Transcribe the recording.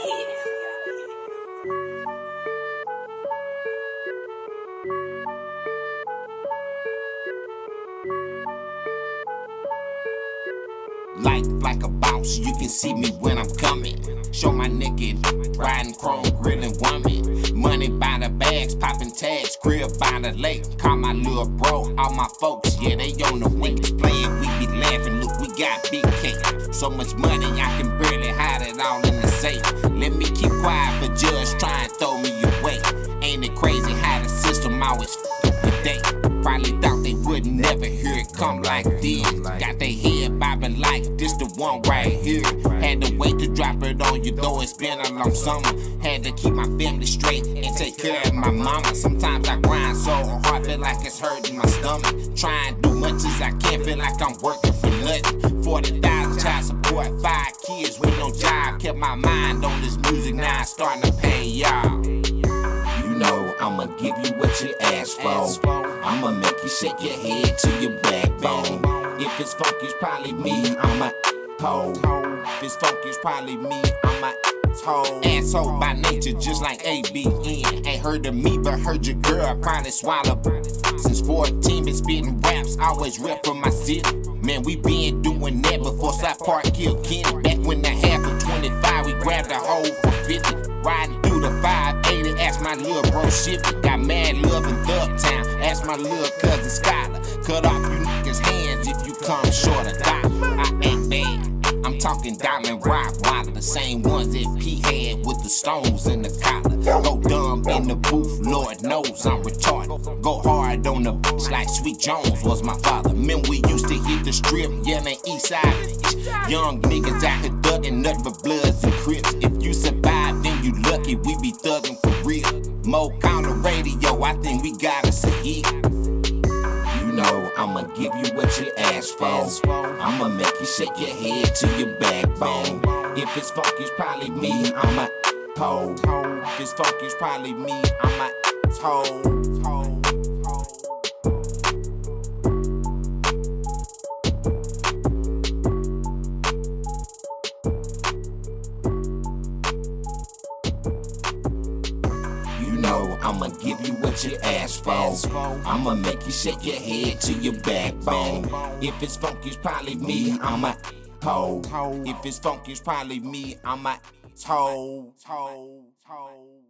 Life like a bounce, you can see me when I'm coming. Show my naked, riding chrome, grilling woman. Tags, crib by the lake. Call my little bro, all my folks, yeah, they on the wings. Playing, we be laughing, look, we got big cake. So much money, I can barely hide it all in the safe. Let me keep quiet for judge, try and throw me away. Ain't it crazy how the system always f the day? Probably thought they would never hear it come like this. Got their head bobbing like this the one right here. Had to wait drop it on you, though it's been a long summer. Had to keep my family straight and take care of my mama. Sometimes I grind so hard, feel like it's hurting my stomach. Try do much as I can, feel like I'm working for nothing. 40,000 child support, five kids with no job. Kept my mind on this music, now it's starting to pay y'all. You know I'ma give you what you ask for. I'ma make you shake your head to your backbone. If it's funky, it's probably me. I'm it's funky, it's probably me. I'm a asshole. Asshole by nature, just like ABN. Ain't heard of me, but heard your girl probably swallow. Since 14, been spitting raps, always rep for my city. Man, we been doing that before South Park killed Kenny. Back when the half of 25, we grabbed a hoe for 50. Riding through the 580, ask my little bro Shippy. Got mad love Thugtown, ask my little cousin Skyler. Cut off you niggas' hands if you come short of die. I ain't bad. I'm talking Diamond Rock, Wilder, the same ones that P had with the stones in the collar. Go dumb in the booth, Lord knows I'm retarded. Go hard on the bitch like Sweet Jones was my father. Men, we used to hit the strip, yelling East Side. Young niggas out here thugging, nothing but bloods Mo counter radio, I think we got us a hit. You know I'ma give you what you ask for. I'ma make you shake your head to your backbone. If it's funky, it's probably me. I'm a hoe. If it's funky, it's probably me. I'm a hoe. I'ma give you what you ask for. I'ma make you shake your head to your backbone. If it's funky, it's probably me. I'm a hoe. If it's funky, it's probably me. I'm a toe. toe, toe.